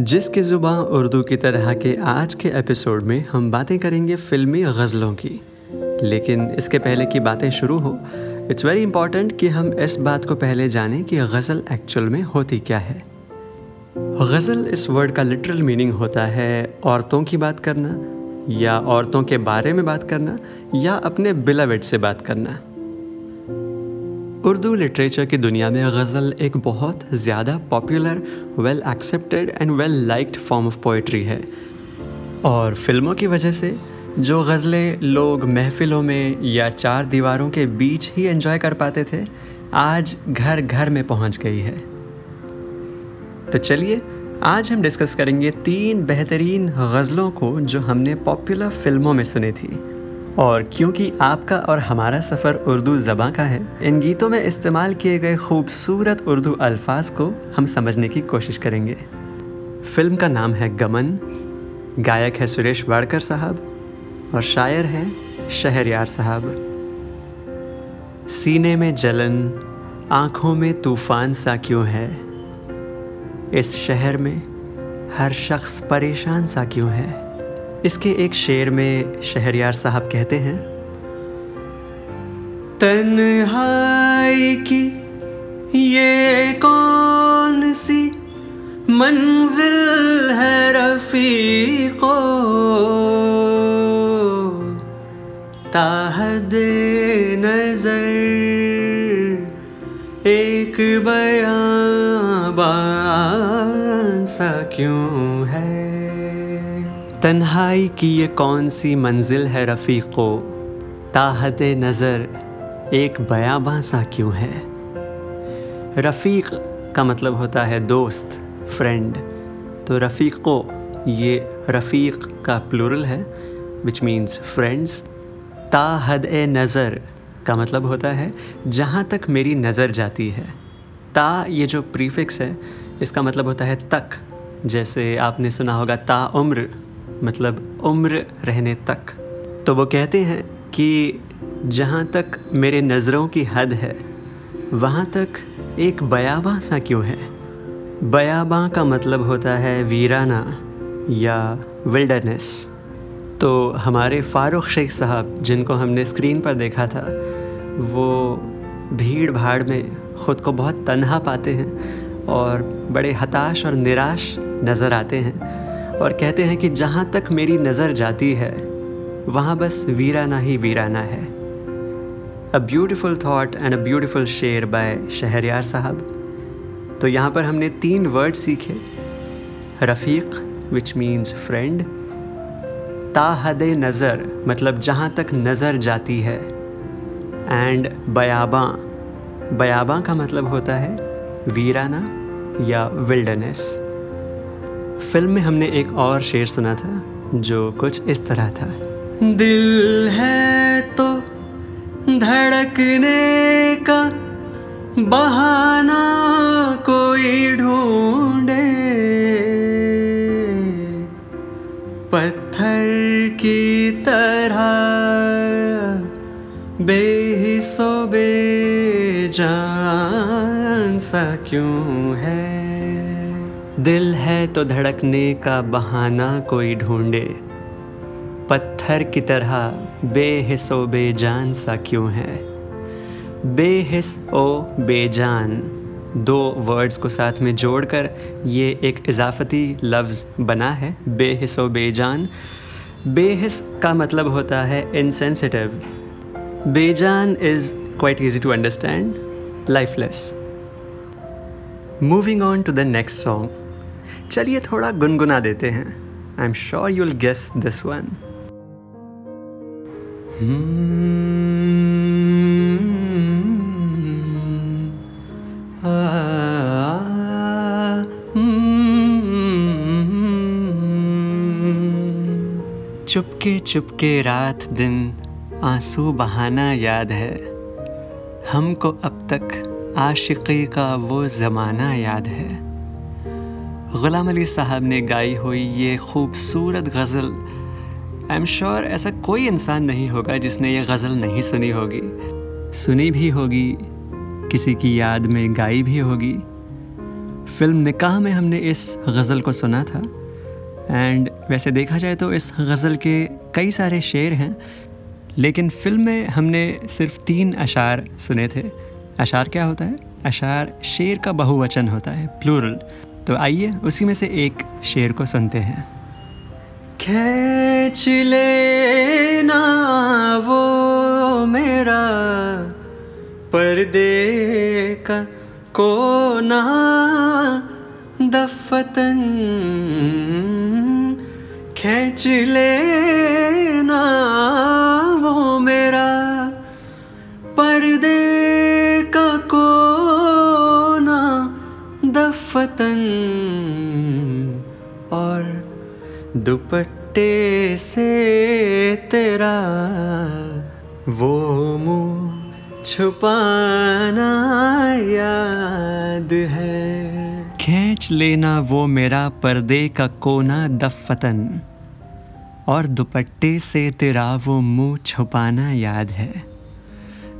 जिसकी ज़ुबान उर्दू की तरह के आज के एपिसोड में हम बातें करेंगे फिल्मी गज़लों की। लेकिन इसके पहले की बातें शुरू हो। इट्स वेरी इंपॉर्टेंट कि हम इस बात को पहले जानें कि गज़ल एक्चुअल में होती क्या है। गज़ल इस वर्ड का लिटरल मीनिंग होता है औरतों की बात करना या औरतों के बारे में बात करना या अपने बिलावेट से बात करना। उर्दू लिटरेचर की दुनिया में गज़ल एक बहुत ज़्यादा popular well accepted and well liked form of poetry है। और फ़िल्मों की वजह से जो गज़लें लोग महफ़िलों में या चार दीवारों के बीच ही एंजॉय कर पाते थे, आज घर घर में पहुँच गई है। तो चलिए, आज हम डिस्कस करेंगे तीन बेहतरीन गज़लों को जो हमने पॉपुलर फ़िल्मों में सुनी थी। और क्योंकि आपका और हमारा सफ़र उर्दू ज़बाँ का है, इन गीतों में इस्तेमाल किए गए खूबसूरत उर्दू अल्फाज को हम समझने की कोशिश करेंगे। फ़िल्म का नाम है गमन, गायक है सुरेश वाड़कर साहब, और शायर हैं शहरयार साहब। सीने में जलन, आँखों में तूफ़ान सा क्यों है? इस शहर में हर शख्स परेशान सा क्यों है? इसके एक शेर में शहरियार साहब कहते हैं, तन्हाई की ये कौन सी मंजिल है रफीको? ताहद नज़र, एक बयान सा क्यों? तन्हाई की ये कौन सी मंजिल है रफ़ीक़ो? ताहत नज़र एक बयाबां सा क्यों है? रफ़ीक का मतलब होता है दोस्त फ्रेंड तो रफ़ीक़ो, ये रफ़ीक का प्लूरल है विच मीन्स फ्रेंड्स ताहद नज़र का मतलब होता है, जहाँ तक मेरी नज़र जाती है. ता ये जो प्रीफिक्स है, इसका मतलब होता है तक. जैसे आपने सुना होगा, ता उम्र. मतलब उम्र रहने तक। तो वो कहते हैं कि जहाँ तक मेरे नज़रों की हद है, वहाँ तक एक बयाबा सा क्यों है? बयाबा का मतलब होता है वीराना या विल्डरनेस तो हमारे फ़ारूक शेख साहब, जिनको हमने स्क्रीन पर देखा था, वो भीड़ भाड़ में ख़ुद को बहुत तनहा पाते हैं और बड़े हताश और निराश नज़र आते हैं। और कहते हैं कि जहाँ तक मेरी नज़र जाती है, वहाँ बस वीराना ही वीराना है। A beautiful thought and a beautiful शेर बाय शहरयार साहब। तो यहाँ पर हमने तीन वर्ड सीखे। रफ़ीक विच मीन्स फ्रेंड ताहद नज़र मतलब जहाँ तक नज़र जाती है। एंड बयाबां। बयाबां का मतलब होता है वीराना या विल्डरनेस फ़िल्म में हमने एक और शेर सुना था, जो कुछ इस तरह था। दिल है तो धड़कने का बहाना कोई ढूंढे। पत्थर की तरह बेहिसो बेजान सा क्यों है? दिल है तो धड़कने का बहाना कोई ढूंढे। पत्थर की तरह बेहिसो बेजान सा क्यों है? बेहिस ओ बेजान, दो वर्ड्स को साथ में जोड़कर ये एक इजाफती लफ्ज़ बना है, बेहिसो बेजान। बेहिस का मतलब होता है इनसेंसिटिव बेजान is quite easy to understand lifeless moving on to the next song चलिए थोड़ा गुनगुना देते हैं। I am sure you'll guess this one चुपके चुपके रात दिन, आँसू बहाना याद है। हमको अब तक आशिकी का वो ज़माना याद है। ग़ुलाम अली साहब ने गाई हुई ये खूबसूरत गज़ल आई एम श्योर ऐसा कोई इंसान नहीं होगा जिसने ये गज़ल नहीं सुनी होगी। सुनी भी होगी, किसी की याद में गाई भी होगी। फ़िल्म निकाह में हमने इस गज़ल को सुना था एंड वैसे देखा जाए तो इस गज़ल के कई सारे शेर हैं, लेकिन फ़िल्म में हमने सिर्फ़ तीन अशार सुने थे। अशार क्या होता है? अशार शेर का बहुवचन होता है प्लूरल तो आइए, उसी में से एक शेर को सुनते हैं। खेच लेना वो मेरा पर्दे का कोना, दफतन खेच लेना दुपट्टे से तेरा वो मुँह छुपाना याद है। खींच लेना वो मेरा पर्दे का कोना दफतन, और दुपट्टे से तेरा वो मुँह छुपाना याद है।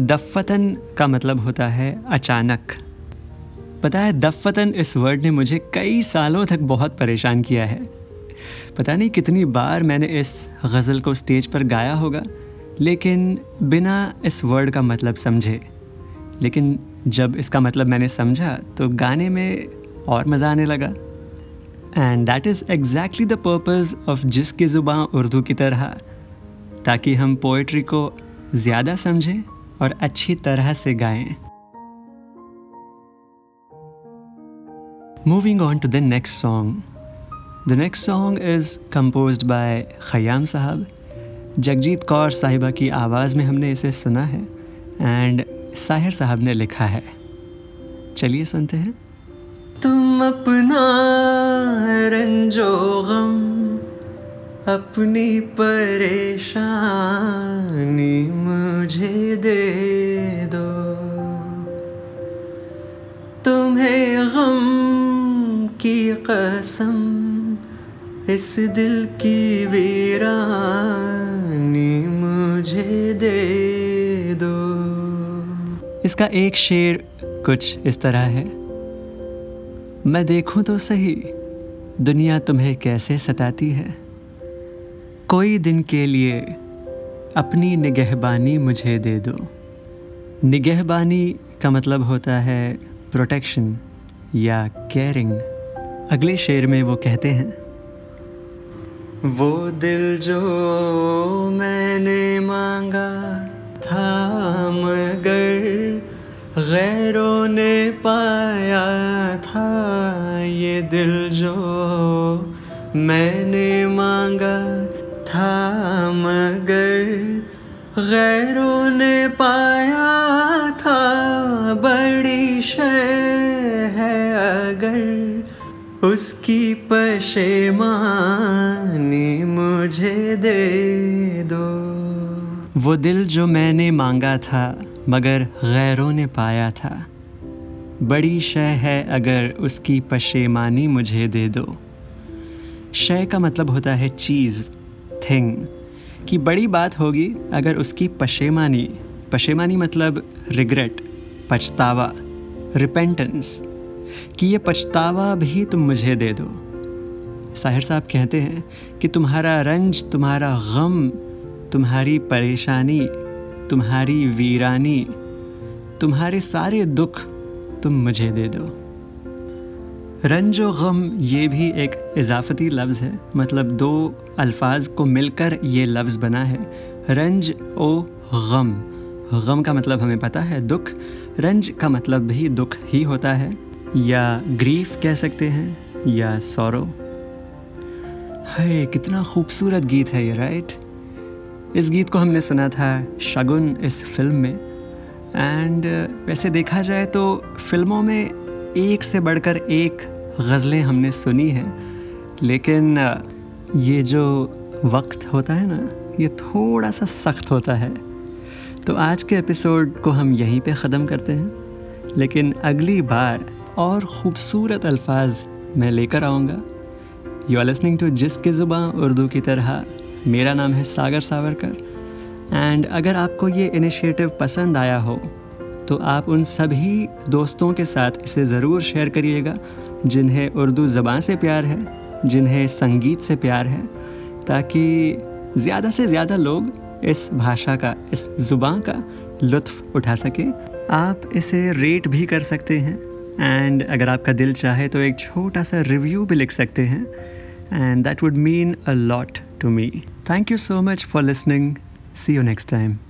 दफतन का मतलब होता है अचानक। पता है, दफतन इस वर्ड ने मुझे कई सालों तक बहुत परेशान किया है। पता नहीं कितनी बार मैंने इस गज़ल को स्टेज पर गाया होगा, लेकिन बिना इस वर्ड का मतलब समझे। लेकिन जब इसका मतलब मैंने समझा तो गाने में और मज़ा आने लगा। And that is exactly the purpose of जिसकी ज़ुबान उर्दू की तरह, ताकि हम पोइट्री को ज़्यादा समझें और अच्छी तरह से गाएँ। Moving on to the next song the next song is composed by Khayyam साहब जगजीत कौर साहिबा की आवाज़ में हमने इसे सुना है एंड साहिर साहब ने लिखा है चलिए सुनते हैं तुम अपना रंजो गम अपनी परेशानी मुझे दे दो तुम्हें गम की कसम इस दिल की वीरानी मुझे दे दो। इसका एक शेर कुछ इस तरह है। मैं देखूँ तो सही, दुनिया तुम्हें कैसे सताती है। कोई दिन के लिए अपनी निगहबानी मुझे दे दो। निगहबानी का मतलब होता है प्रोटेक्शन या केयरिंग अगले शेर में वो कहते हैं वो दिल जो मैंने मांगा था, मगर गैरों ने पाया था। ये दिल जो मैंने मांगा था, मगर गैरों ने पाया था। बड़ी शय है अगर उसकी पशेमानी मुझे दे दो। वो दिल जो मैंने मांगा था, मगर गैरों ने पाया था। बड़ी शय है अगर उसकी पशेमानी मुझे दे दो। शय का मतलब होता है चीज़, थिंग। कि बड़ी बात होगी अगर उसकी पशेमानी। पशेमानी मतलब रिग्रेट पछतावा रिपेंटेंस कि ये पछतावा भी तुम मुझे दे दो। साहिर साहब कहते हैं कि तुम्हारा रंज, तुम्हारा गम, तुम्हारी परेशानी, तुम्हारी वीरानी, तुम्हारे सारे दुख तुम मुझे दे दो। रंज व गम, ये भी एक इजाफती लफ्ज़ है। मतलब दो अल्फाज को मिलकर ये लफ्ज़ बना है। रंज ओ गम। गम का मतलब हमें पता है दुख। रंज का मतलब भी दुख ही होता है। या ग्रीफ कह सकते हैं, या सौरो। है कितना खूबसूरत गीत है ये राइट इस गीत को हमने सुना था शगुन इस फ़िल्म में। एंड वैसे देखा जाए तो फ़िल्मों में एक से बढ़कर एक गज़लें हमने सुनी हैं। लेकिन ये जो वक्त होता है ना, ये थोड़ा सा सख्त होता है। तो आज के एपिसोड को हम यहीं पे ख़त्म करते हैं। लेकिन अगली बार और ख़ूबसूरत अल्फाज मैं लेकर आऊँगा। यू आर लिसनिंग टू जिसकी ज़ुबान उर्दू की तरह मेरा नाम है सागर सावरकर। एंड अगर आपको ये इनिशिएटिव पसंद आया हो तो आप उन सभी दोस्तों के साथ इसे ज़रूर शेयर करिएगा, जिन्हें उर्दू ज़बान से प्यार है, जिन्हें संगीत से प्यार है, ताकि ज़्यादा से ज़्यादा लोग इस भाषा का, इस ज़ुबान का लुत्फ़ उठा सकें। आप इसे रेट भी कर सकते हैं। एंड अगर आपका दिल चाहे तो एक छोटा सा रिव्यू भी लिख सकते हैं। and that would mean a lot to me. Thank you so much for listening. See you next time.